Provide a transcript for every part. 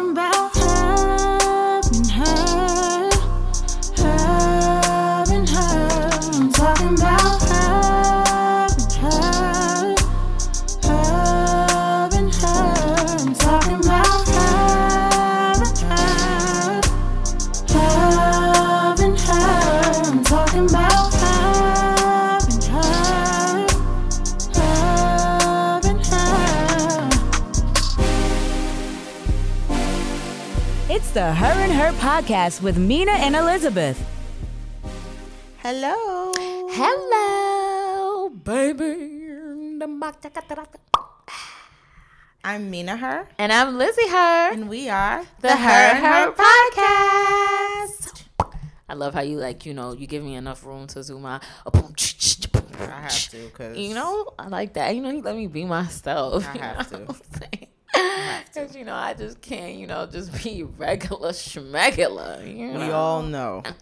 talking about podcast with Mina and Elizabeth. Hello. Hello, baby. I'm Mina Her, And I'm Lizzie Her. and we are The Her and Her podcast. I love how you like, you know, you give me enough room to zoom uh, out. I have to because You know, I like that. You know, you let me be myself. I you have know to. what I'm saying? Because, you know, I just can't, you know, just be regular schmegular. You know? we all know.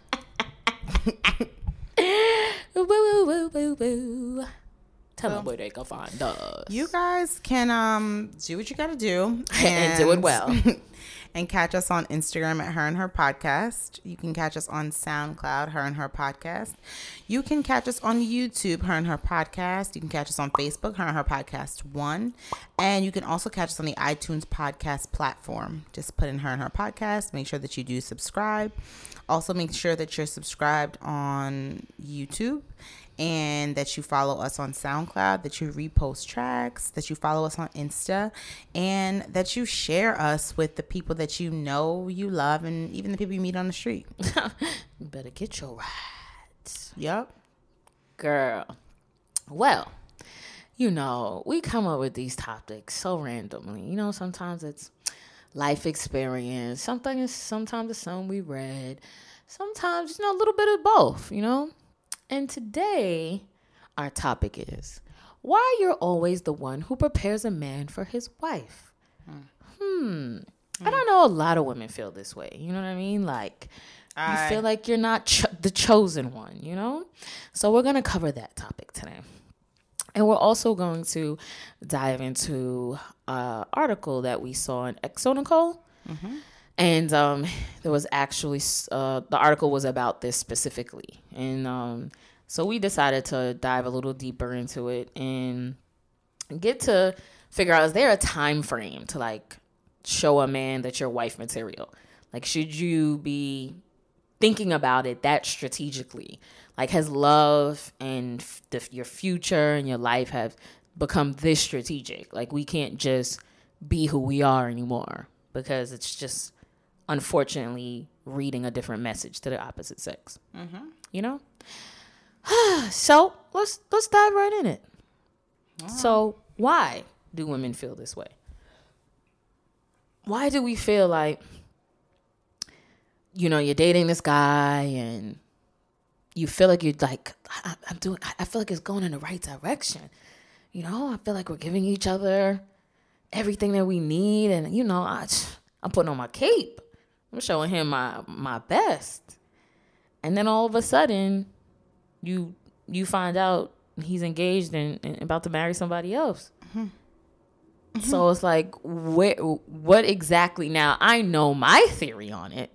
Woo, woo, woo, woo, woo. Tell them where they can find us. You guys can um do what you got to do And do it well. and catch us on Instagram at Her and Her Podcast. You can catch us on SoundCloud, Her and Her Podcast. You can catch us on YouTube, Her and Her Podcast. You can catch us on Facebook, Her and Her Podcast One, and you can also catch us on the iTunes podcast platform. Just put in Her and Her Podcast. Make sure that you do subscribe. Also, make sure that you're subscribed on YouTube and that you follow us on SoundCloud, that you repost tracks, that you follow us on Insta, and that you share us with the people that you know, you love, and even the people you meet on the street. you better get your rights. Yep. Girl. Well, you know, we come up with these topics so randomly. You know, sometimes it's life experience, something is sometimes it's something we read, sometimes, you know, a little bit of both, you know? And today, our topic is why you're always the one who prepares a man for his wife. Hmm. I don't know. A lot of women feel this way. You know what I mean? Like, you I- feel like you're not cho- the chosen one, you know? So, we're going to cover that topic today. And we're also going to dive into an article that we saw in xoNecole. And um, there was actually, uh, the article was about this specifically. And um, so we decided to dive a little deeper into it and get to figure out is there a time frame to like show a man that you're wife material? Like, should you be thinking about it that strategically? Like, has love and the, your future and your life have become this strategic? Like, we can't just be who we are anymore because it's just unfortunately reading a different message to the opposite sex. Mm-hmm. You know. so let's let's dive right in it. So why do women feel this way? Why do we feel like you know you're dating this guy and you feel like you're like I, I'm doing I- I feel like it's going in the right direction. You know, I feel like we're giving each other everything that we need and you know, I I'm putting on my cape. I'm showing him my my best. And then all of a sudden you you find out he's engaged and, and about to marry somebody else. Mm-hmm. So it's like, where, what exactly? Now I know my theory on it,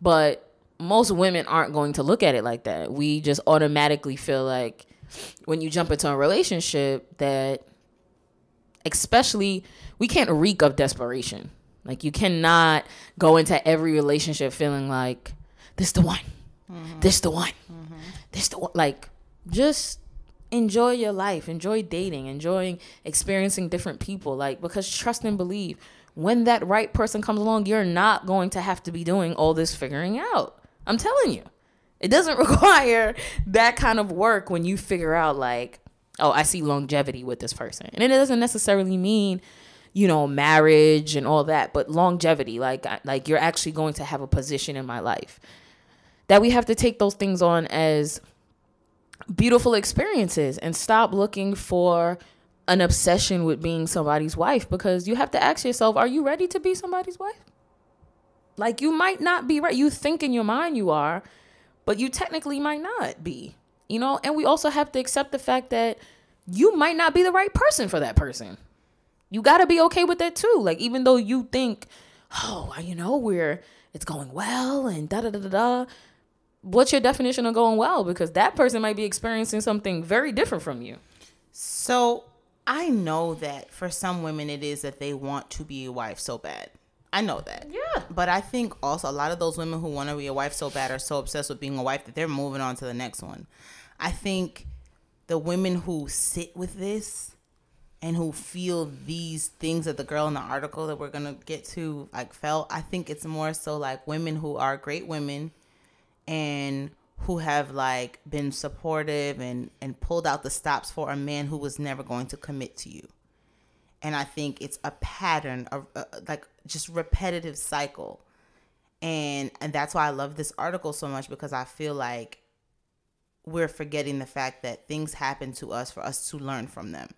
but most women aren't going to look at it like that. We just automatically feel like when you jump into a relationship that, especially, we can't reek of desperation. Like you cannot go into every relationship feeling like this is the one, mm-hmm. this is the one, mm-hmm. this the one. Like just enjoy your life, enjoy dating, enjoying experiencing different people. Like, because trust and believe, when that right person comes along, you're not going to have to be doing all this figuring out. I'm telling you, it doesn't require that kind of work when you figure out, like, oh, I see longevity with this person. And it doesn't necessarily mean, you know, marriage and all that, but longevity, like, like you're actually going to have a position in my life. That we have to take those things on as beautiful experiences and stop looking for an obsession with being somebody's wife because you have to ask yourself, are you ready to be somebody's wife? Like you might not be right. You think in your mind you are, but you technically might not be. You know, and we also have to accept the fact that you might not be the right person for that person. You got to be okay with that too. Like even though you think, oh, you know, we're it's going well and da da da da da. What's your definition of going well? Because that person might be experiencing something very different from you. So I know that for some women, it is that they want to be a wife so bad. I know that. Yeah. But I think also a lot of those women who want to be a wife so bad are so obsessed with being a wife that they're moving on to the next one. I think the women who sit with this and who feel these things that the girl in the article that we're gonna get to like felt, I think it's more so like women who are great women and who have like been supportive and and pulled out the stops for a man who was never going to commit to you. And i think it's a pattern of uh, like just repetitive cycle. And and that's why i love this article so much because i feel like we're forgetting the fact that things happen to us for us to learn from them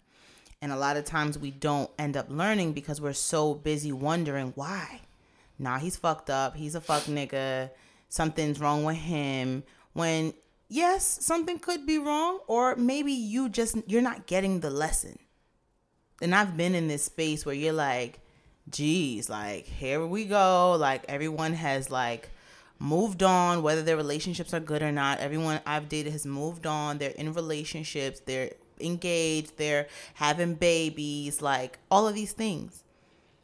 and a lot of times we don't end up learning because we're so busy wondering why nah he's fucked up he's a fuck nigga something's wrong with him when yes something could be wrong or maybe you just you're not getting the lesson and I've been in this space where you're like, geez, like here we go. Like everyone has like moved on, whether their relationships are good or not. Everyone I've dated has moved on. They're in relationships, they're engaged, they're having babies, like all of these things.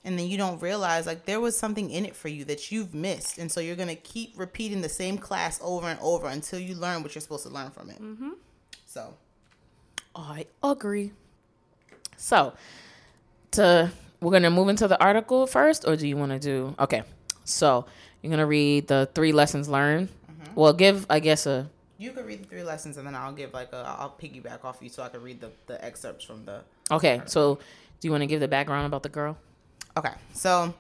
And then you don't realize like there was something in it for you that you've missed. And so you're gonna keep repeating the same class over and over until you learn what you're supposed to learn from it. Mm-hmm. So I agree. So, to we're gonna move into the article first, or do you want to do? Okay, so you're gonna read the three lessons learned. Well, give I guess a You could read the three lessons, and then I'll give like a I'll piggyback off you so I can read the the excerpts from the. okay. So, do you want to give the background about the girl? Okay, so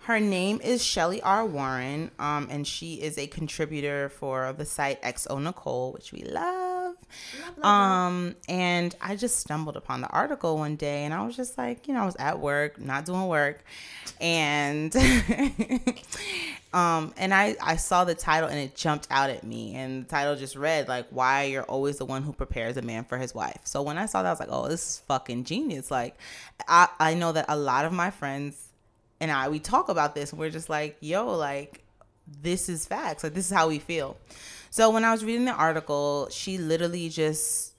her name is Shelly R. Warren, um, and she is a contributor for the site xoNecole, which we love. Um, and I just stumbled upon the article one day, and I was just like, you know, I was at work, not doing work, and um, and I I saw the title, and it jumped out at me, and the title just read like, "Why you're always the one who prepares a man for his wife." So when I saw that, I was like, "Oh, this is fucking genius!" Like, I I know that a lot of my friends and I we talk about this and we're just like, yo, like this is facts. Like this is how we feel. So when I was reading the article, she literally just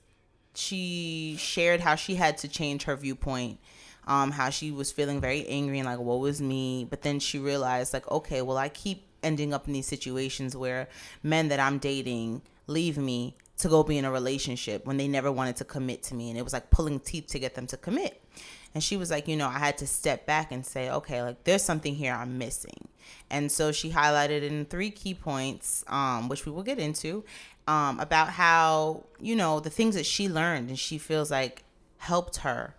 she shared how she had to change her viewpoint. Um, how she was feeling very angry and like, what was me? But then she realized, like, okay, well, I keep ending up in these situations where men that I'm dating leave me to go be in a relationship when they never wanted to commit to me. And it was like pulling teeth to get them to commit. And she was like, you know, I had to step back and say, okay, like there's something here I'm missing. And so she highlighted in three key points, um, which we will get into, um, about how, you know, the things that she learned and she feels like helped her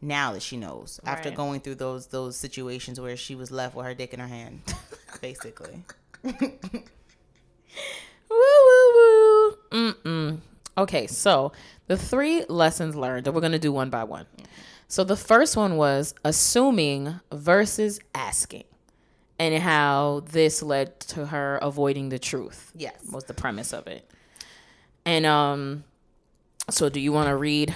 now that she knows after going through those those situations where she was left with her dick in her hand, basically. Woo woo woo. Mm mm. Okay, so the three lessons learned, that we're gonna do one by one. So the first one was assuming versus asking, and how this led to her avoiding the truth. Yes. was the premise of it. And um, so do you want to read?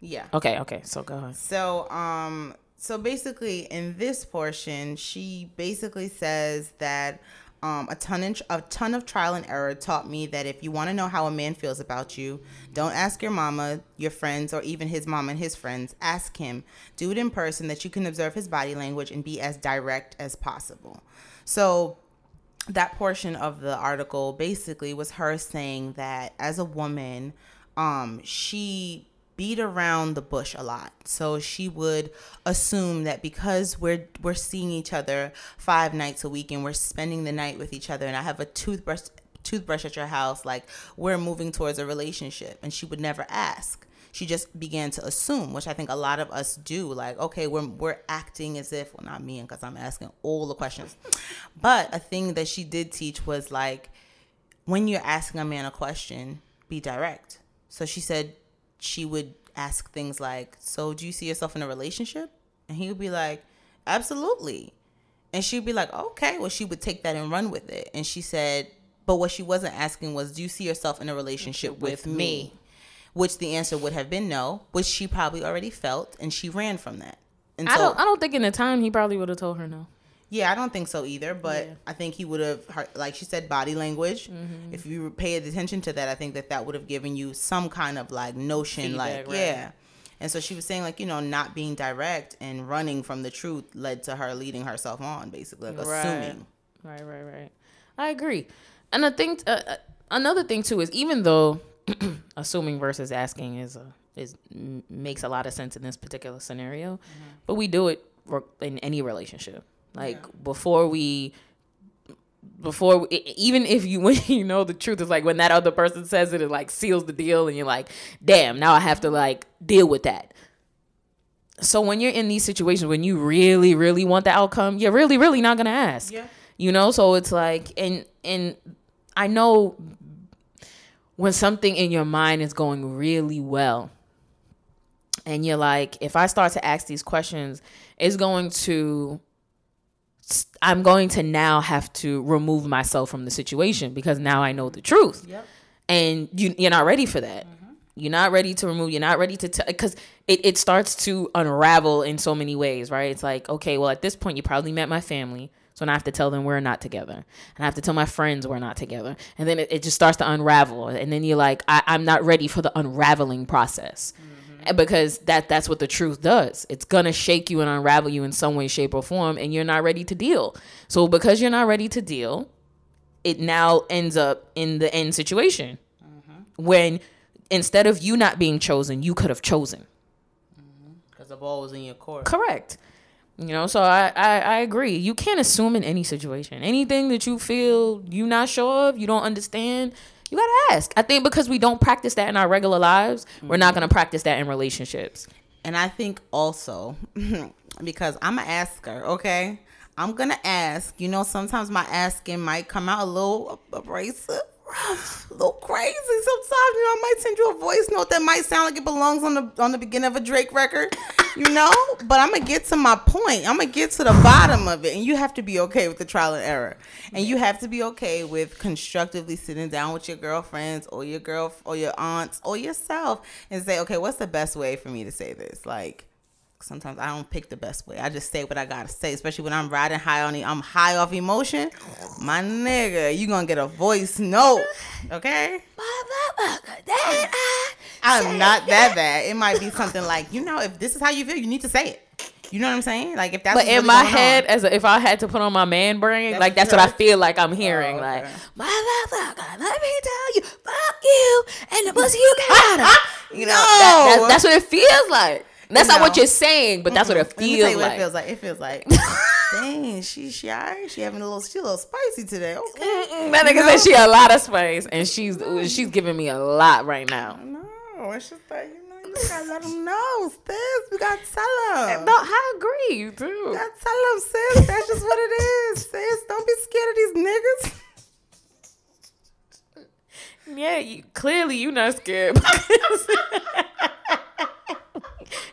Yeah. Okay, okay. So go ahead. So, um, so basically, in this portion, she basically says that um, a ton of, a ton of trial and error taught me that if you want to know how a man feels about you, don't ask your mama, your friends, or even his mom and his friends. Ask him. Do it in person that you can observe his body language and be as direct as possible. So that portion of the article basically was her saying that as a woman, um, she beat around the bush a lot. So she would assume that because we're we're seeing each other five nights a week and we're spending the night with each other and I have a toothbrush toothbrush at your house, like we're moving towards a relationship. And she would never ask. She just began to assume, which I think a lot of us do. Like, okay, we're we're acting as if, well, not me, because I'm asking all the questions. But a thing that she did teach was like, when you're asking a man a question, be direct. So she said she would ask things like, "So, do you see yourself in a relationship?" And he would be like, "Absolutely." And she'd be like, "Okay." Well, she would take that and run with it. And she said, but what she wasn't asking was, "Do you see yourself in a relationship with, me?" Which the answer would have been no, which she probably already felt, and she ran from that. and I so don't. I don't think in the time he probably would have told her no. Yeah, I don't think so either. But Yeah. I think he would have, like she said, body language. Mm-hmm. If you paid attention to that, I think that that would have given you some kind of like notion, Feedback, like right. yeah. And so she was saying, like you know, not being direct and running from the truth led to her leading herself on, basically, like assuming. Right, right, right. I agree. And I think uh, uh, another thing too is even though assuming versus asking is a is makes a lot of sense in this particular scenario, but we do it in any relationship. Like before we before even if you when you know the truth is like when that other person says it it like seals the deal and you're like damn now i have to like deal with that. So when you're in these situations when you really really want the outcome you're really really not gonna ask Yeah. you know? So it's like and and i know when something in your mind is going really well and you're like if i start to ask these questions it's going to i'm going to now have to remove myself from the situation because now i know the truth Yep. and you you're not ready for that. Mm-hmm. You're not ready to remove. You're not ready to tell because it, it starts to unravel in so many ways, right? It's like okay, well at this point you probably met my family, so now I have to tell them we're not together, and I have to tell my friends we're not together, and then it, it just starts to unravel, and then you're like I, I'm not ready for the unraveling process. Mm. Mm-hmm. And Because that that's what the truth does. It's gonna shake you and unravel you in some way, shape, or form, and you're not ready to deal. So because you're not ready to deal, it now ends up in the end situation mm-hmm. when instead of you not being chosen, you could have chosen. Mm-hmm. Because the ball was in your court. Correct. You know, so I, I I agree. You can't assume in any situation. Anything that you feel you not sure of, you don't understand, you gotta ask. I think because we don't practice that in our regular lives, we're not gonna practice that in relationships. And I think also because I'm an asker, okay? I'm gonna ask. You know, sometimes my asking might come out a little abrasive, rough, a little crazy. Sometimes, you know, I might send you a voice note that might sound like it belongs on the on the beginning of a Drake record, you know. But I'm gonna get to my point. I'm gonna get to the bottom of it, and you have to be okay with the trial and error, and you have to be okay with constructively sitting down with your girlfriends or your girl or your aunts or yourself and say, okay, what's the best way for me to say this, like sometimes I don't pick the best way. I just say what I gotta say, especially when I'm riding high on the I'm high off emotion. My nigga, you gonna get a voice note, okay? I'm not that bad. It might be something like, you know, if this is how you feel, you need to say it. You know what I'm saying? Like if that's But in really my head, on. as a, if I had to put on my man brain, That's like that's what I feel like I'm hearing. Oh, Like, motherfucker, let me tell you, fuck you, and the pussy you got. you know, No. that, that- that's what it feels like. That's not what you're saying, but that's what it Let me tell feels like. it feels like. It feels like, dang, she she alright. She having a little, she a little spicy today. Okay. Mm, That nigga said she a lot of spice, and she's she's giving me a lot right now. No, it's just like you know, you gotta let them know, sis. We gotta tell them. No, I agree, you too. You gotta tell them, sis. That's just what it is, sis. Don't be scared of these niggas. Yeah, you, clearly you not scared.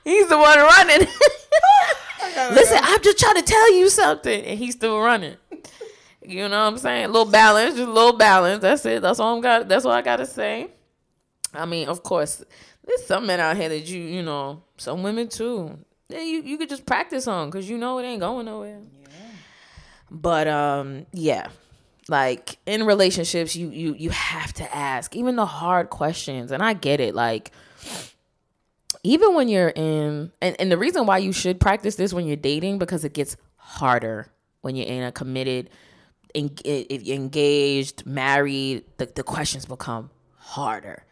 he's the one running. Listen, I'm just trying to tell you something, and he's still running. You know what I'm saying? A little balance, just a little balance. That's it. That's all I'm got. That's all I gotta say. I mean, of course, there's some men out here that you, you know, some women too. You you could just practice on because you know it ain't going nowhere. Yeah. But um, yeah, like in relationships, you you you have to ask even the hard questions, and I get it. Like even when you're in, and and the reason why you should practice this when you're dating because it gets harder when you're in a committed, en- if you're engaged, married, the the questions become harder,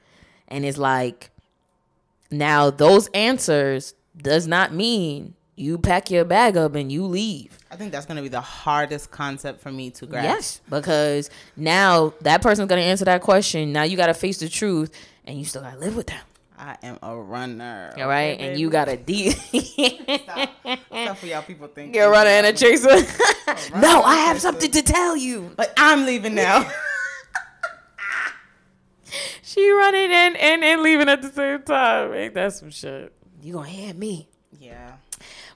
and it's like now those answers does not mean you pack your bag up and you leave. I think that's gonna be the hardest concept for me to grasp. Yes, because now that person's gonna answer that question. Now you gotta face the truth, and you still gotta live with them. I am a runner. All right, and you got a D. deal. Stuff for y'all people think. You're a runner and a chaser. no, I have something to tell you. But I'm leaving now. She running and, and and leaving at the same time. Ain't that some shit? You gonna hear me? yeah.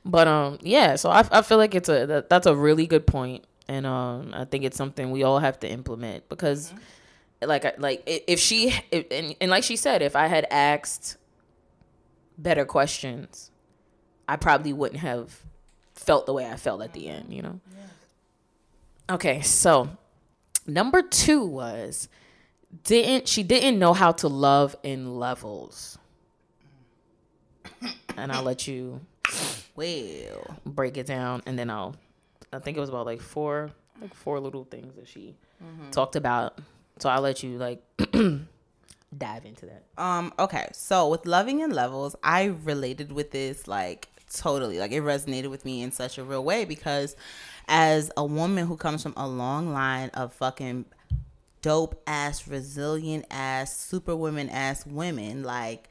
But um, yeah. So I, I feel like it's a that, that's a really good point, and um, I think it's something we all have to implement because, like, like if she if, and and like she said, if I had asked better questions, I probably wouldn't have felt the way I felt at the end, you know? Okay, so number two was didn't she didn't know how to love in levels. And I'll let you Well, break it down and then I'll I think it was about like four like four little things that she mm-hmm. talked about. So I'll let you like dive into that. Um, okay, so with loving in levels, I related with this like totally. Like it resonated with me in such a real way because as a woman who comes from a long line of fucking dope ass, resilient ass, superwoman ass women, like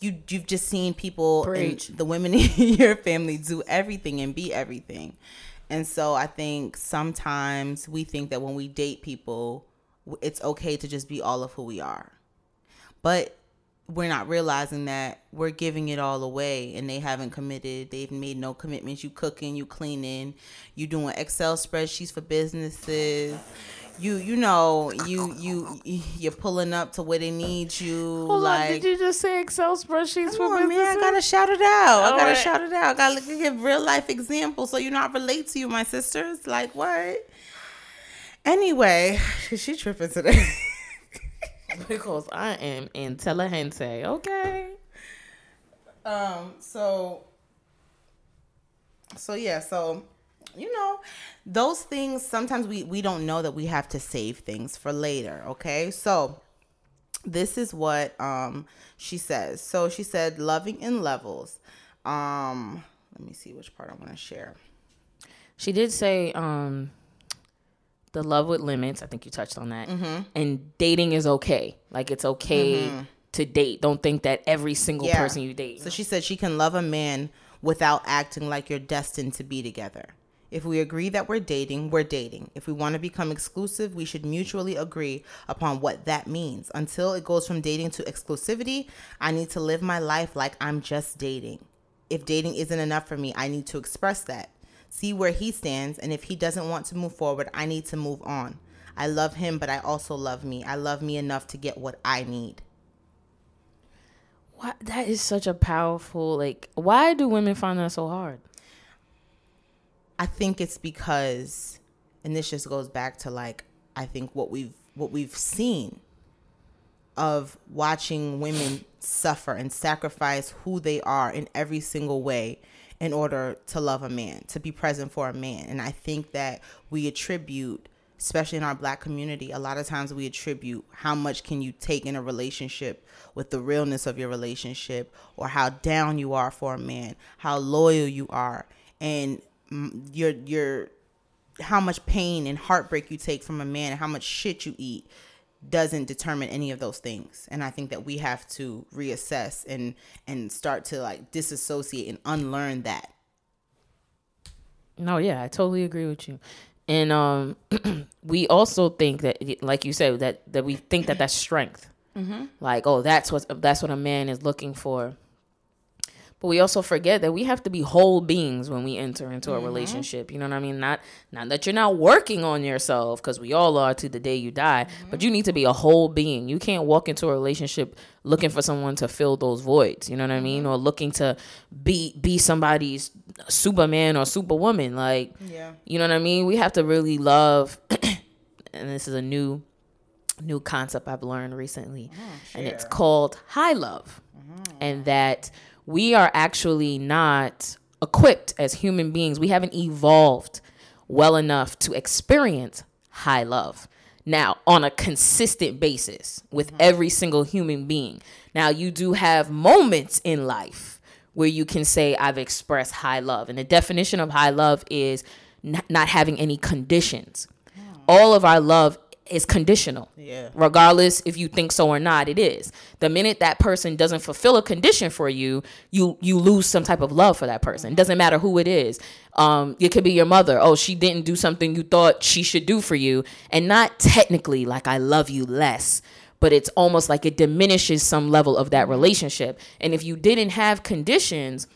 you you've just seen people the women in your family do everything and be everything. And so I think sometimes we think that when we date people, it's okay to just be all of who we are. But we're not realizing that we're giving it all away and they haven't committed. They've made no commitments. You cooking, you cleaning, you doing Excel spreadsheets for businesses. You you know, you you you're pulling up to where they need you. Hold like you just say Excel spreadsheets on, man. I gotta shout it out. I gotta Alright. shout it out. I gotta give real life examples so you know I relate to you, my sisters. Like what? Anyway, she tripping today. because I am intelligente. Okay. um. So. So yeah. So, you know, those things. Sometimes we we don't know that we have to save things for later. Okay. So. This is what um she says. So she said loving in levels. Um let me see which part I want to share. She did say um the love with limits. I think you touched on that. Mm-hmm. And dating is okay. Like it's okay mm-hmm. to date. Don't think that every single Yeah. person you date. So she said she can love a man without acting like you're destined to be together. If we agree that we're dating, we're dating. If we want to become exclusive, we should mutually agree upon what that means. Until it goes from dating to exclusivity, I need to live my life like I'm just dating. If dating isn't enough for me, I need to express that. See where he stands, and if he doesn't want to move forward, I need to move on. I love him, but I also love me. I love me enough to get what I need. Why, that is such a powerful like why do women find that so hard? I think it's because, and this just goes back to like I think what we've what we've seen of watching women suffer and sacrifice who they are in every single way in order to love a man, to be present for a man. And I think that we attribute, especially in our black community, a lot of times we attribute how much can you take in a relationship with the realness of your relationship or how down you are for a man, how loyal you are, and your your how much pain and heartbreak you take from a man and how much shit you eat doesn't determine any of those things and i think that we have to reassess and and start to like disassociate and unlearn that No, yeah, I totally agree with you. And um, we also think that, like you said, that that we think that that's strength. Like, oh, that's what that's what a man is looking for. But we also forget that we have to be whole beings when we enter into a mm-hmm. relationship. You know what I mean? Not not that you're not working on yourself, because we all are to the day you die. Mm-hmm. But you need to be a whole being. You can't walk into a relationship looking for someone to fill those voids. You know what I mean? Mm-hmm. Or looking to be be somebody's superman or superwoman. Like, Yeah. you know what I mean? We have to really love. and this is a new new concept I've learned recently, oh, and it's called high love, and that we are actually not equipped as human beings. We haven't evolved well enough to experience high love. Now, on a consistent basis with mm-hmm. every single human being. Now, you do have moments in life where you can say, I've expressed high love. And the definition of high love is not having any conditions. Hmm. All of our love is conditional. Yeah. Regardless if you think so or not, it is. The minute that person doesn't fulfill a condition for you, you you lose some type of love for that person. It doesn't matter who it is. Um, it could be your mother. Oh, she didn't do something you thought she should do for you, and not technically like I love you less, but it's almost like it diminishes some level of that relationship. And if you didn't have conditions,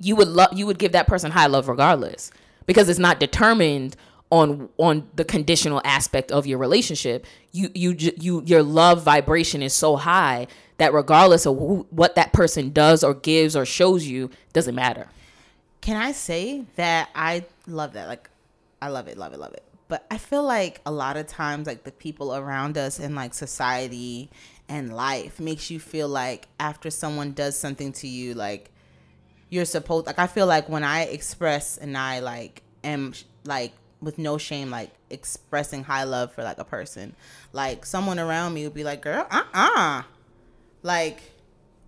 you would love you would give that person high love regardless because it's not determined on on the conditional aspect of your relationship you you you your love vibration is so high that regardless of what that person does or gives or shows you doesn't matter. Can I say that I love that? Like, I love it, love it, love it. But I feel like a lot of times, like the people around us in like society and life makes you feel like after someone does something to you, like you're supposed. Like I feel like when I express and I like am like with no shame, like expressing high love for like a person, like someone around me would be like, "Girl, uh, uh like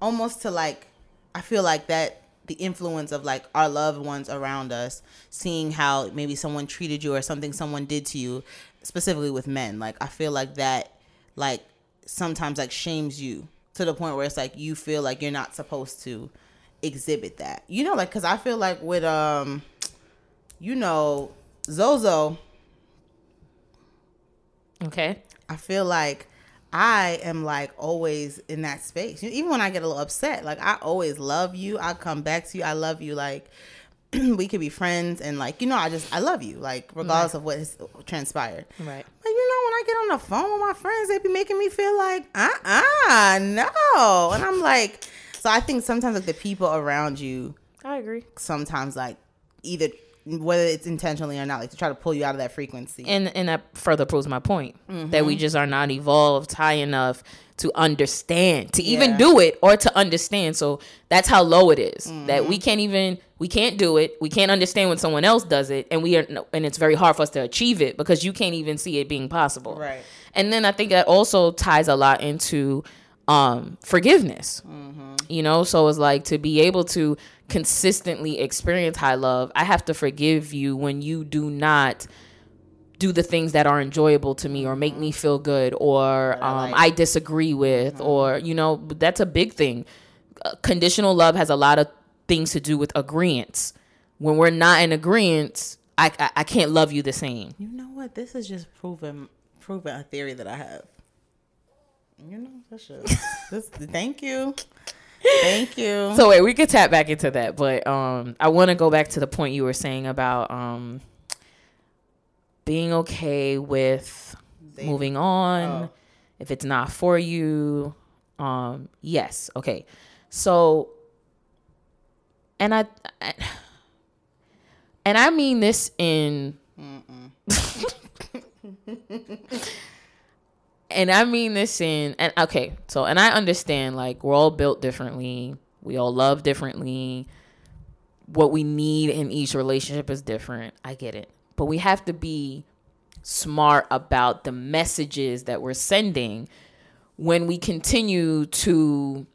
almost to like I feel like that the influence of like our loved ones around us seeing how maybe someone treated you or something someone did to you specifically with men. Like I feel like that like sometimes like shames you to the point where it's like you feel like you're not supposed to exhibit that. You know like cuz I feel like with um you know Zozo Okay. I feel like I am like always in that space. Even when I get a little upset, like I always love you. I come back to you. I love you. Like we could be friends and like you know I just I love you like regardless of what has transpired. Right. But you know when I get on the phone with my friends, they be making me feel like uh uh no, and I'm like, so I think sometimes like the people around you I agree. sometimes like either whether it's intentionally or not, like to try to pull you out of that frequency. And and that further proves my point that Mm-hmm. we just are not evolved high enough to understand, to even Yeah. do it or to understand. So that's how low it is. Mm-hmm. That we can't even we can't do it. We can't understand when someone else does it, and we are and it's very hard for us to achieve it because you can't even see it being possible. Right. And then I think that also ties a lot into um forgiveness. You know, so it's like to be able to consistently experience high love, I have to forgive you when you do not do the things that are enjoyable to me or make me feel good or um. I disagree with or you know that's a big thing. Uh, conditional love has a lot of things to do with agreements. When we're not in agreement, I, I I can't love you the same. You know what? This is just proving proving a theory that I have. You know, that's just this. Thank you, thank you. So wait, we could tap back into that, but um, I want to go back to the point you were saying about um, being okay with moving on Oh. if it's not for you. Um, yes, okay. So, and I, I and I mean this in. and I mean this in and okay, so and I understand like we're all built differently. We all love differently. What we need in each relationship is different. I get it. But we have to be smart about the messages that we're sending when we continue to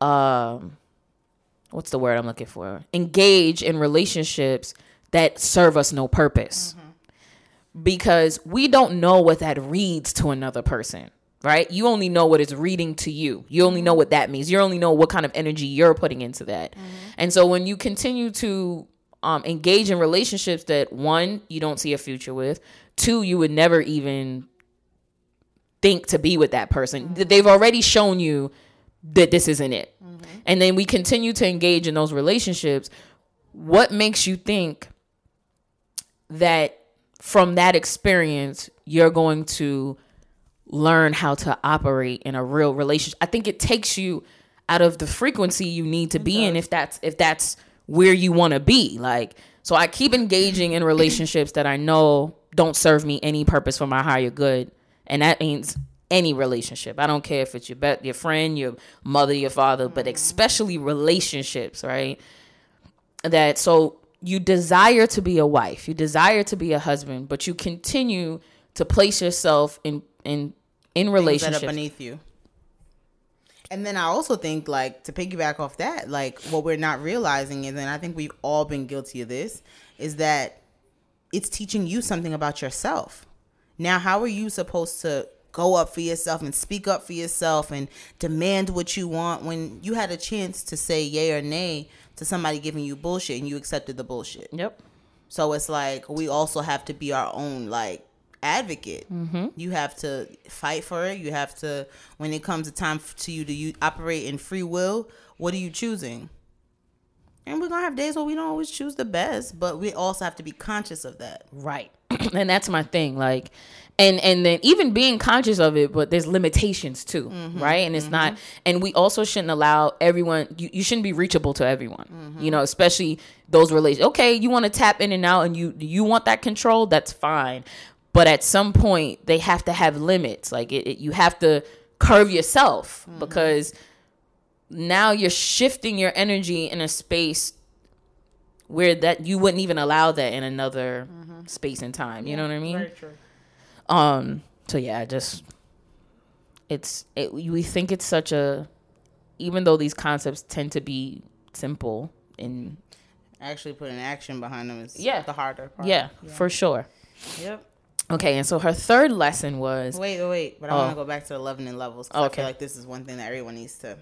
um what's the word I'm looking for? Engage in relationships that serve us no purpose because we don't know what that reads to another person right? You only know what it's reading to you. You only know what that means. You only know what kind of energy you're putting into that. Mm-hmm. And so when you continue to um, engage in relationships that one you don't see a future with two you would never even think to be with that person. Mm-hmm. Th- they've already shown you that this isn't it. Mm-hmm. And then we continue to engage in those relationships. What makes you think that from that experience you're going to learn how to operate in a real relationship. I think it takes you out of the frequency you need to be in if that's if that's where you want to be like so i keep engaging in relationships that i know don't serve me any purpose for my higher good and that means any relationship. I don't care if it's your be- your friend your mother your father but mm-hmm. especially relationships right? That so you desire to be a wife, you desire to be a husband, but you continue to place yourself in in in things that are relationships. beneath you. And then I also think, like, to piggyback off that, like, what we're not realizing is, and I think we've all been guilty of this, is that it's teaching you something about yourself. Now, how are you supposed to go up for yourself and speak up for yourself and demand what you want when you had a chance to say yay or nay to somebody giving you bullshit and you accepted the bullshit? Yep. So it's like we also have to be our own like advocate. Mm-hmm. You have to fight for it. You have to when it comes to time to you to you operate in free will. What are you choosing? And we're gonna have days where we don't always choose the best, but we also have to be conscious of that. Right. and that's my thing like and and then even being conscious of it but there's limitations too mm-hmm. right? And it's not mm-hmm. and we also shouldn't allow everyone you, you shouldn't be reachable to everyone you know especially those relations okay you want to tap in and out and you you want that control that's fine. But at some point they have to have limits like it, it- you have to curve yourself mm-hmm. because now you're shifting your energy in a space where that you wouldn't even allow that in another space and time. You know what I mean? Um. So yeah, just it's it, we think it's such a even though these concepts tend to be simple and Actually, putting action behind them is Yeah. the harder part. yeah, for sure. Yep. Okay, and so her third lesson was Wait, wait, wait. But I Oh. want to go back to the loving in levels. 'cause I Okay. feel like this is one thing that everyone needs to.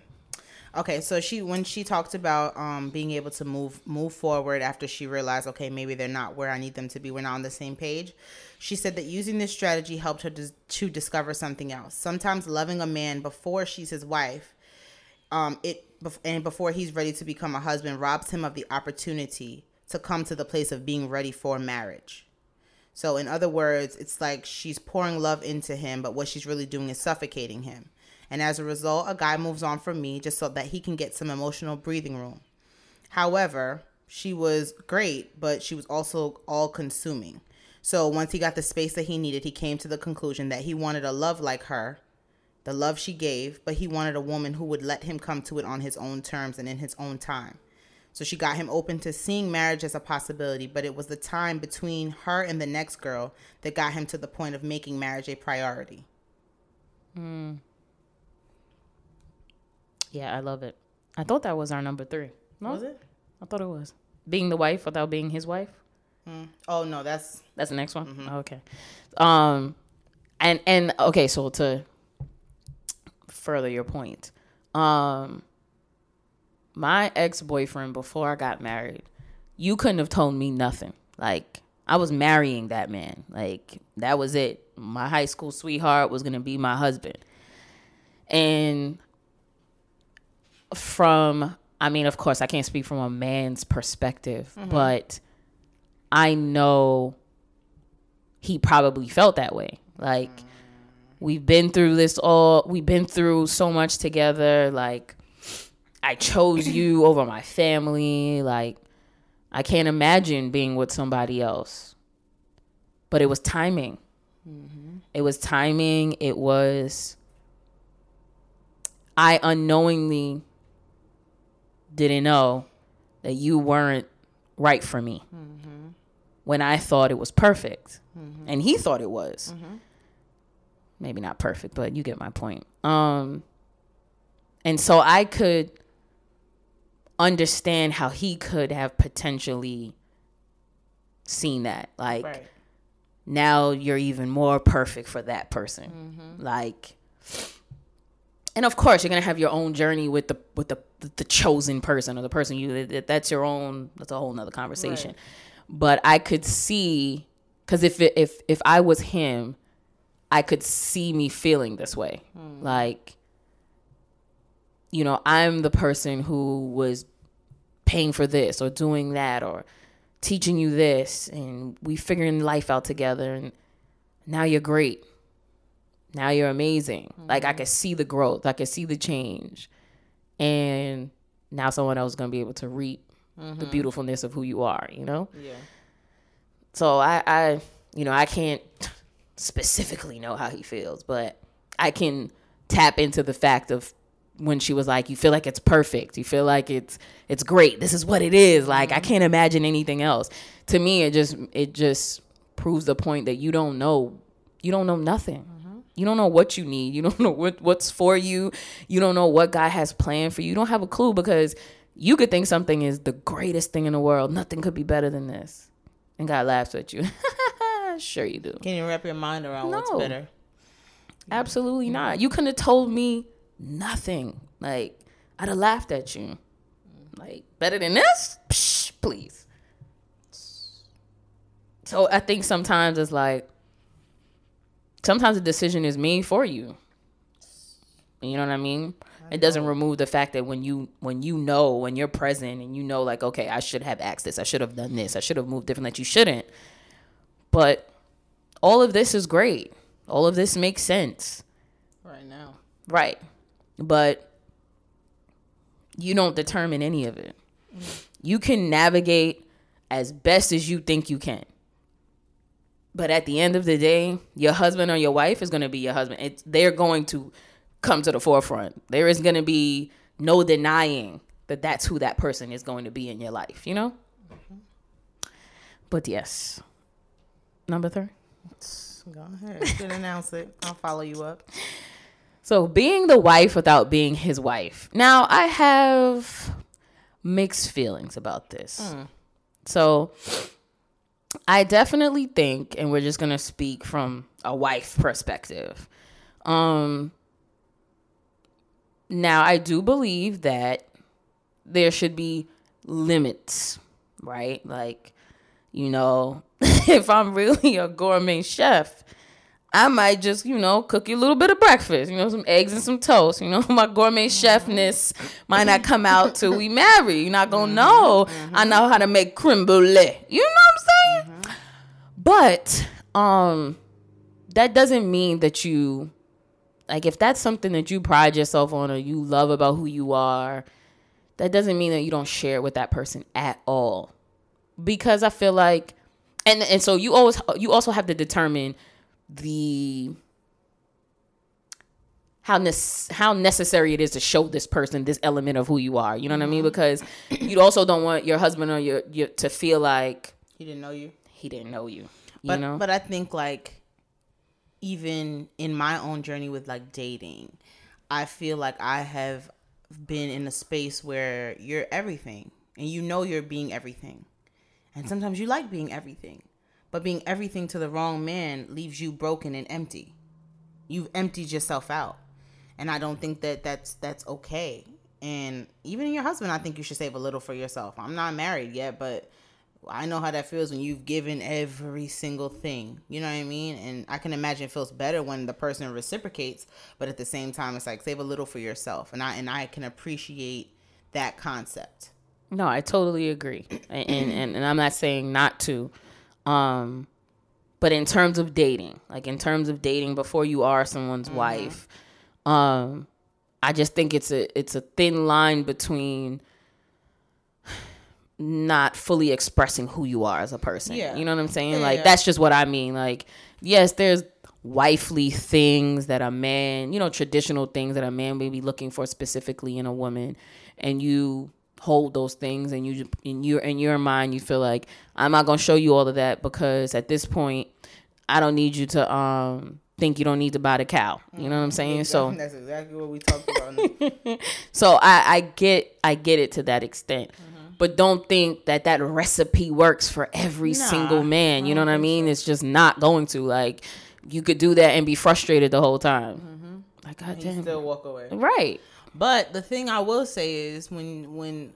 Okay, so she when she talked about um being able to move move forward after she realized okay maybe they're not where I need them to be we're not on the same page. She said that using this strategy helped her to, to discover something else. Sometimes loving a man before she's his wife, um it and before he's ready to become a husband robs him of the opportunity to come to the place of being ready for marriage. So, in other words, it's like she's pouring love into him, but what she's really doing is suffocating him. And as a result, a guy moves on from me just so that he can get some emotional breathing room. However, she was great, but she was also all consuming. So, once he got the space that he needed, he came to the conclusion that he wanted a love like her, the love she gave, but he wanted a woman who would let him come to it on his own terms and in his own time. So she got him open to seeing marriage as a possibility, but it was the time between her and the next girl that got him to the point of making marriage a priority. Hmm. Yeah, I love it. I thought that was our number three. No, Was it? I thought it was being the wife without being his wife. Oh no, that's That's the next one. Okay. Um, and and okay, so to further your point, um, my ex boyfriend before I got married, you couldn't have told me nothing. Like I was marrying that man. Like that was it. My high school sweetheart was gonna be my husband, and from I mean, of course, I can't speak from a man's perspective, mm-hmm. but I know he probably felt that way. Like mm. we've been through this all we've been through so much together like I chose you over my family like I can't imagine being with somebody else. But it was timing. Mm-hmm. It was timing. It was I unknowingly didn't know that you weren't right for me mm-hmm. when I thought it was perfect, mm-hmm. and he thought it was. Mm-hmm. Maybe not perfect, but you get my point. Um, and so I could understand how he could have potentially seen that, like right. now you're even more perfect for that person, like. And of course, you're gonna have your own journey with the with the the chosen person or the person you that- that's your own. That's a whole nother conversation but I could see because if it, if if I was him, I could see me feeling this way. Hmm. Like, you know, I'm the person who was paying for this or doing that or teaching you this, and we figuring life out together, and now you're great. Now you're amazing. Like I mm-hmm. could see the growth. I could see the change, and now someone else is gonna be able to reap the mm-hmm. beautifulness of who you are. You know. Yeah. So I, I, you know, I can't specifically know how he feels, but I can tap into the fact of when she was like, "You feel like it's perfect. You feel like it's it's great. This is what it is. Like I mm-hmm. can't imagine anything else." To me, it just it just proves the point that you don't know, you don't know nothing. You don't know what you need. You don't know what what's for you. You don't know what God has planned for you. You don't have a clue because you could think something is the greatest thing in the world. Nothing could be better than this. And God laughs at you. sure you do. Can you wrap your mind around what's better? Absolutely not. You couldn't have told me nothing. Like I'd have laughed at you. Like better than this? Psh, please. So I think sometimes it's like sometimes the decision is made for you. You know what I mean? It doesn't remove the fact that when you when you know when you're present and you know like okay I should have asked this I should have done this I should have moved different that you shouldn't, but all of this is great. All of this makes sense. Right now. Right. But you don't determine any of it. Mm. You can navigate as best as you think you can. But at the end of the day, your husband or your wife is going to be your husband. It's, they're going to come to the forefront. There is going to be no denying that that's who that person is going to be in your life, you know? Mm-hmm. But yes. Number three. Go ahead. You can announce it. I'll follow you up. So, being the wife without being his wife. Now, I have mixed feelings about this. Hmm. So, I definitely think, and we're just going to speak from a wife perspective. Um, now, I do believe that there should be limits, right? Like, you know, if I'm really a gourmet chef, I might just, you know, cook you a little bit of breakfast, you know, some eggs and some toast. You know, my gourmet chefness might not come out till we marry. You're not gonna know I know how to make creme brulee. You know I'm? But um that doesn't mean that you like if that's something that you pride yourself on or you love about who you are, that doesn't mean that you don't share it with that person at all. Because I feel like and and so you always you also have to determine the how nec- how necessary it is to show this person this element of who you are. You know what I mean? Because you also don't want your husband or your, your to feel like He didn't know you. he didn't know you. You But know? but I think like even in my own journey with like dating, I feel like I have been in a space where you're everything and you know you're being everything. And sometimes you like being everything. But being everything to the wrong man leaves you broken and empty. You've emptied yourself out. And I don't think that that's that's okay. And even in your husband, I think you should save a little for yourself. I'm not married yet, but I know how that feels when you've given every single thing. You know what I mean? And I can imagine it feels better when the person reciprocates, but at the same time it's like save a little for yourself. And I and I can appreciate that concept. No, I totally agree, and, and and I'm not saying not to, um, but in terms of dating, like in terms of dating before you are someone's wife, um, I just think it's a it's a thin line between not fully expressing who you are as a person. Yeah. You know what I'm saying? Yeah, like yeah. that's just what I mean. Like yes, there's wifely things that a man, you know, traditional things that a man may be looking for specifically in a woman, and you hold those things and you in your in your mind you feel like I'm not gonna show you all of that because at this point I don't need you to um think you don't need to buy the cow. You know what I'm saying? So that's exactly what we talked about. so I, I get I get it to that extent. But don't think that that recipe works for every Nah, single man. You know what I mean? It's just not going to. Like you could do that and be frustrated the whole time. Mm-hmm. Like God you damn. still walk away. Right. But the thing I will say is when when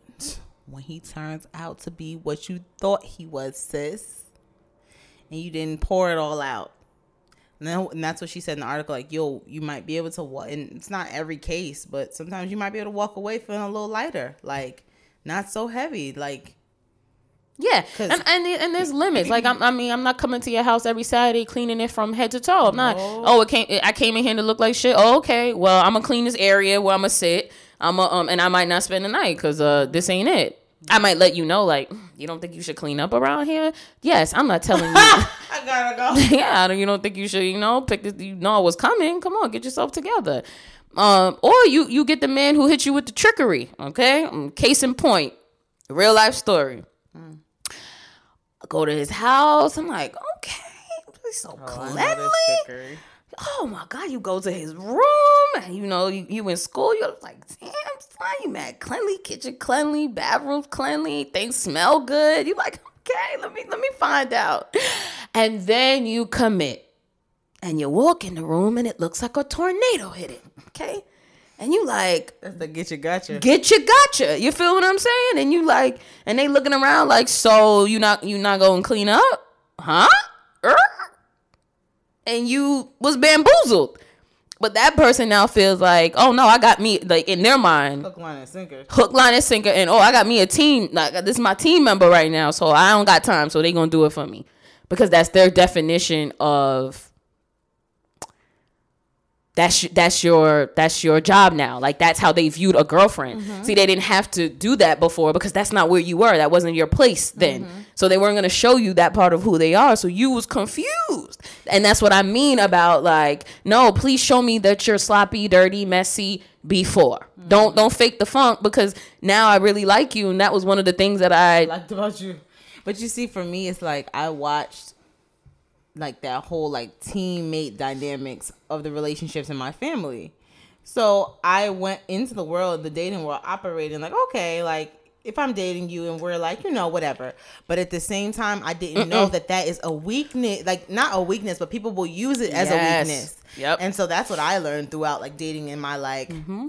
when he turns out to be what you thought he was, sis, and you didn't pour it all out. And, and that's what she said in the article. Like, yo, you might be able to, and it's not every case, but sometimes you might be able to walk away feeling a little lighter, like not so heavy. Like, yeah, and, and and there's limits. Like I'm, I mean, I'm not coming to your house every Saturday cleaning it from head to toe. I'm not. No. Oh, it came. I came in here to look like shit. Oh, okay. Well, I'm gonna clean this area where I'm gonna sit. I'm a, um, and I might not spend the night because uh, this ain't it. I might let you know, like, you don't think you should clean up around here? Yes, I'm not telling you. I gotta go. yeah, I don't- you don't think you should, you know, pick this. You know it was coming. Come on, get yourself together. Um, or you you get the man who hit you with the trickery. Okay, Um, case in point, real life story. I go to his house. I'm like, okay, he's so cleanly. Oh my god, you go to his room, and you know you, you in school. You're like, damn, son, you mad cleanly, kitchen cleanly, bathrooms cleanly, things smell good. You like, okay, let me let me find out, and then you commit, and you walk in the room, and it looks like a tornado hit it. Okay, and you like, That's the get you gotcha. get you gotcha. You feel what I'm saying? And you like, and they looking around like, so you not you not going to clean up, huh? Er? And you was bamboozled. But that person now feels like, oh no, I got me like in their mind, Hook, line, and sinker. hook, line, and sinker, and oh, I got me a team. Like this is my team member right now, so I don't got time, so they gonna do it for me. because that's their definition of that's that's your that's your job now like that's how they viewed a girlfriend mm-hmm. see they didn't have to do that before because that's not where you were that wasn't your place then mm-hmm. so they weren't going to show you that part of who they are so you was confused and that's what i mean about like no please show me that you're sloppy dirty messy before don't don't fake the funk because now i really like you and that was one of the things that i liked about you. But you see, for me, it's like I watched like that whole like teammate dynamics of the relationships in my family. So I went into the world, the dating world, operating like, okay, like if I'm dating you and we're like, you know, whatever. But at the same time, I didn't know that that is a weakness, like not a weakness, but people will use it as Yes. a weakness. Yep. And so that's what I learned throughout like dating in my like Mm-hmm.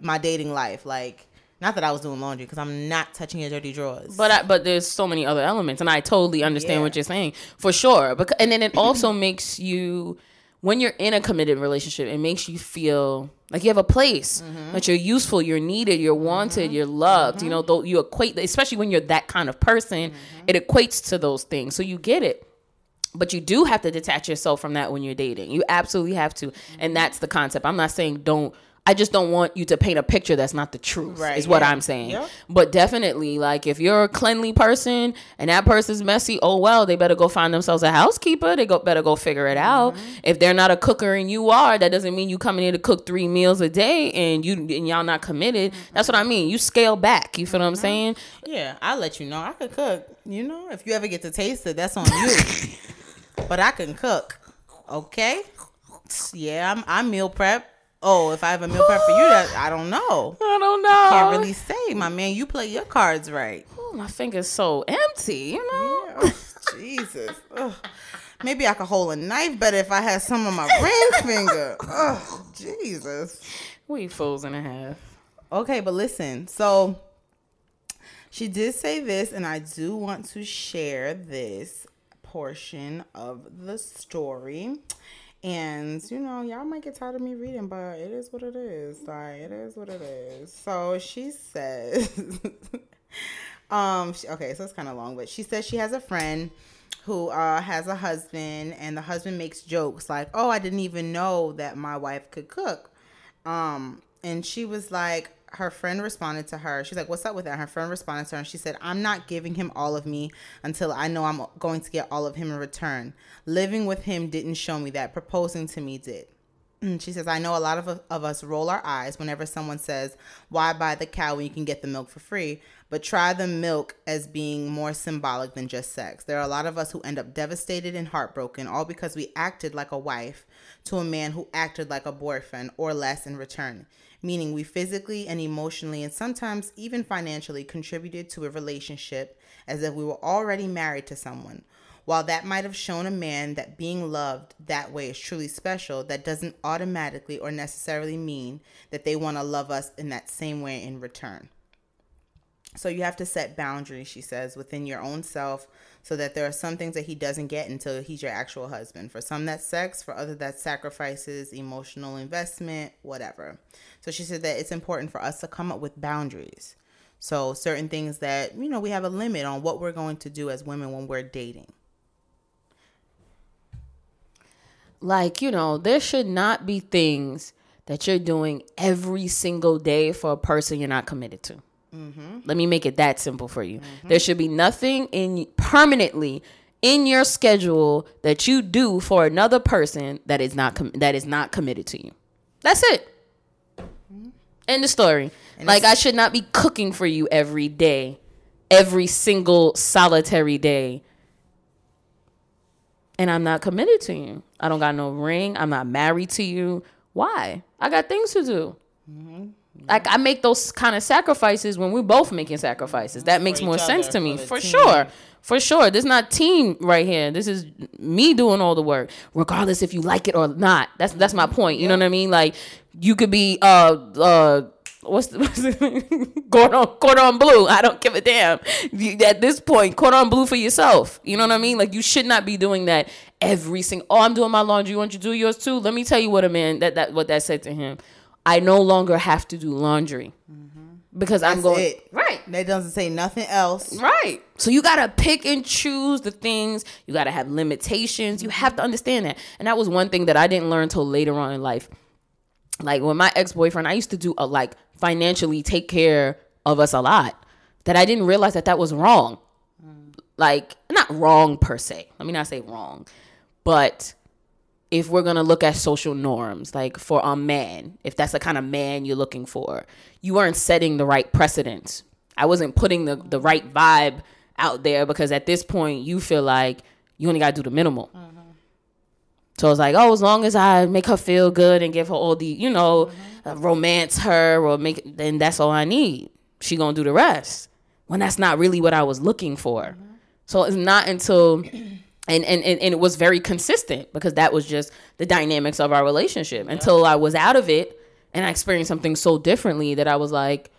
my dating life. Like, not that I was doing laundry because I'm not touching your dirty drawers. But I, but there's so many other elements, and I totally understand Yeah. what you're saying for sure. Because and then it also makes you, when you're in a committed relationship, it makes you feel like you have a place, Mm-hmm. that you're useful, you're needed, you're wanted, you're loved. You know, though you equate, especially when you're that kind of person, Mm-hmm. it equates to those things. So you get it. But you do have to detach yourself from that when you're dating. You absolutely have to. Mm-hmm. And that's the concept. I'm not saying don't I just don't want you to paint a picture that's not the truth. Right, Is what yeah. I'm saying. But definitely, like if you're a cleanly person and that person's messy, oh well, they better go find themselves a housekeeper. They go better go figure it out. Mm-hmm. If they're not a cooker and you are, that doesn't mean you coming in to cook three meals a day and you and y'all not committed. Mm-hmm. That's what I mean. You scale back. You feel what I'm saying? Yeah, I'll let you know. I can cook. You know, if you ever get to taste it, that's on you. but I can cook. Okay. Yeah, I'm, I meal prep. Oh, if I have a meal prep for you, that I don't know. I don't know. I can't really say, my man. You play your cards right. My finger's so empty. You know. Yeah, oh, Jesus. Ugh. Maybe I could hold a knife better if I had some on my ring finger. Oh, Jesus. We fools and a half. Okay, but listen. So she did say this, and I do want to share this portion of the story. And you know, y'all might get tired of me reading, but it is what it is. Like it is what it is. So she says, um, she- okay, so it's kind of long, but she says she has a friend who uh, has a husband, and the husband makes jokes like, "Oh, I didn't even know that my wife could cook." Um, and she was like, her friend responded to her. She's like, "What's up with that?" Her friend responded to her, and she said, "I'm not giving him all of me until I know I'm going to get all of him in return. Living with him didn't show me that. Proposing to me did." Mm, She says, I know a lot of, of us roll our eyes whenever someone says, Why buy the cow when you can get the milk for free? But try the milk as being more symbolic than just sex. There are a lot of us who end up devastated and heartbroken, all because we acted like a wife to a man who acted like a boyfriend or less in return. Meaning, we physically and emotionally, and sometimes even financially, contributed to a relationship as if we were already married to someone. While that might have shown a man that being loved that way is truly special, that doesn't automatically or necessarily mean that they want to love us in that same way in return. So you have to set boundaries, she says, within your own self so that there are some things that he doesn't get until he's your actual husband. For some, that's sex. For others, that's sacrifices, emotional investment, whatever. So she said that it's important for us to come up with boundaries. So certain things that, you know, we have a limit on what we're going to do as women when we're dating. like you know there should not be things that you're doing every single day for a person you're not committed to Mm-hmm. let me make it that simple for you mm-hmm. there should be nothing in permanently in your schedule that you do for another person that is not com- that is not committed to you that's it mm-hmm. end the story like i should not be cooking for you every day every single solitary day and I'm not committed to you. I don't got no ring. I'm not married to you. Why? I got things to do. Like I make those kind of sacrifices when we're both making sacrifices. That makes more sense to me, for sure. For sure. This is not team right here. This is me doing all the work, regardless if you like it or not. That's that's my point. You know what I mean? Like you could be uh uh what's the, what's the cordon cordon bleu I don't give a damn. You- At this point, cordon bleu for yourself. You know what I mean? Like you should not be doing that every single. Oh, I'm doing my laundry. You want you to do yours too? Let me tell you what a man that that what that said to him. I no longer have to do laundry. Mm-hmm. because I'm going it. right. That doesn't say nothing else. Right. So you got to pick and choose the things. You got to have limitations. You have to understand that. And that was one thing that I didn't learn till later on in life. Like with my ex-boyfriend, I used to do a, like financially take care of us a lot. That I didn't realize that that was wrong. Mm. Like not wrong per se. Let me not say wrong. But if we're gonna look at social norms, like for a man, if that's the kind of man you're looking for, you weren't setting the right precedents. I wasn't putting the, the right vibe out there because at this point you feel like you only gotta do the minimal. Mm-hmm. So it's like, oh, as long as I make her feel good and give her all the, you know, mm-hmm. uh, romance her or make, then that's all I need. She gonna do the rest. When that's not really what I was looking for. Mm-hmm. So it's not until and, and and and it was very consistent because that was just the dynamics of our relationship until I was out of it and I experienced something so differently that I was like,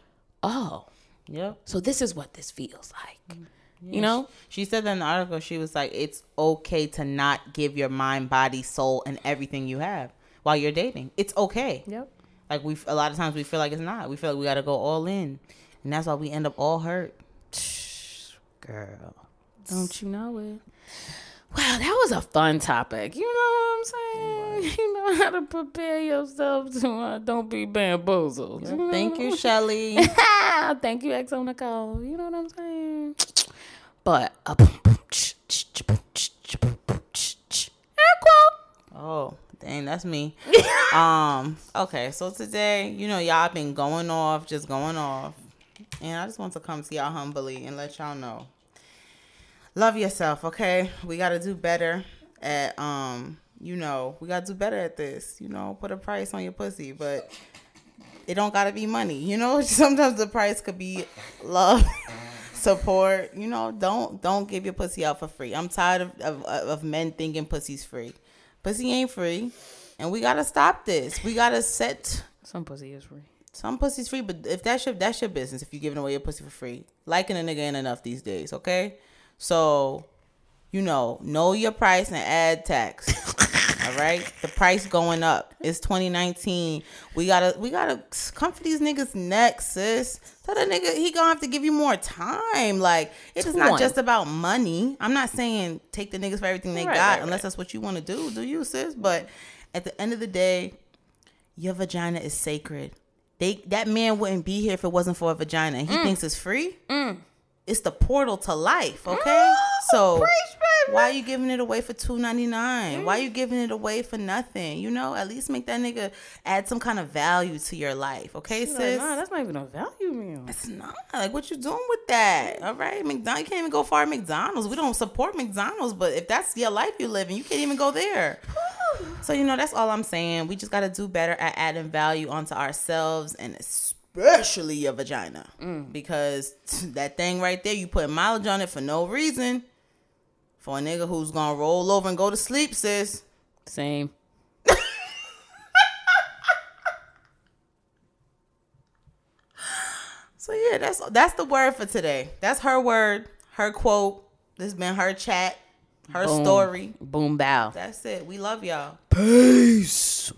oh, yeah. so this is what this feels like. Mm. You know? She said that in the article. She was like, "It's okay to not give your mind, body, soul, and everything you have while you're dating. It's okay. Yep. Like we, a lot of times we feel like it's not. We feel like we got to go all in, and that's why we end up all hurt. Girl. Don't you know it? Wow, that was a fun topic. You know what I'm saying? You know how to prepare yourself to uh, don't be bamboozled. know? Thank you, Shelly. Thank you, xoNecole. You know what I'm saying? But uh, quote. Oh, dang, that's me. um, okay, so today, you know, y'all been going off, just going off. And I just want to come to y'all humbly and let y'all know. Love yourself, okay? We gotta do better at um, you know, we gotta do better at this. You know, put a price on your pussy, but it don't gotta be money. You know, sometimes the price could be love, support. You know, don't don't give your pussy out for free. I'm tired of of, of men thinking pussy's free. Pussy ain't free, and we gotta stop this. We gotta set Some pussy is free. some pussy's free, but if that's your that's your business. If you're giving away your pussy for free, liking a nigga ain't enough these days. Okay, so you know, know your price and add tax. All right, the price going up. It's 2019. We gotta we gotta come for these niggas next, sis. Tell that nigga he gonna have to give you more time. Like it is not just about money. I'm not saying take the niggas for everything they Right, got, right, unless that's what you want to do. Do you, sis? But at the end of the day, your vagina is sacred. They that man wouldn't be here if it wasn't for a vagina. He Mm. thinks it's free. It's the portal to life. Okay, mm, so preach, why are you giving it away for two ninety nine? Why are you mm. giving it away for nothing? You know, at least make that nigga add some kind of value to your life. Okay, Like, sis. nah, that's not even a value meal. It's not like what you doing with that. Mm. All right, McDonald's. You can't even go far at McDonald's. We don't support McDonald's, but if that's your life you live in, you can't even go there. So you know that's all I'm saying. We just got to do better at adding value onto ourselves and especially your vagina, mm. because that thing right there, you put mileage on it for no reason. For a nigga who's gonna roll over and go to sleep, sis. Same. So yeah, that's that's the word for today. That's her word, her quote. This has been her chat, her Boom. story. Boom bow. That's it. We love y'all. Peace.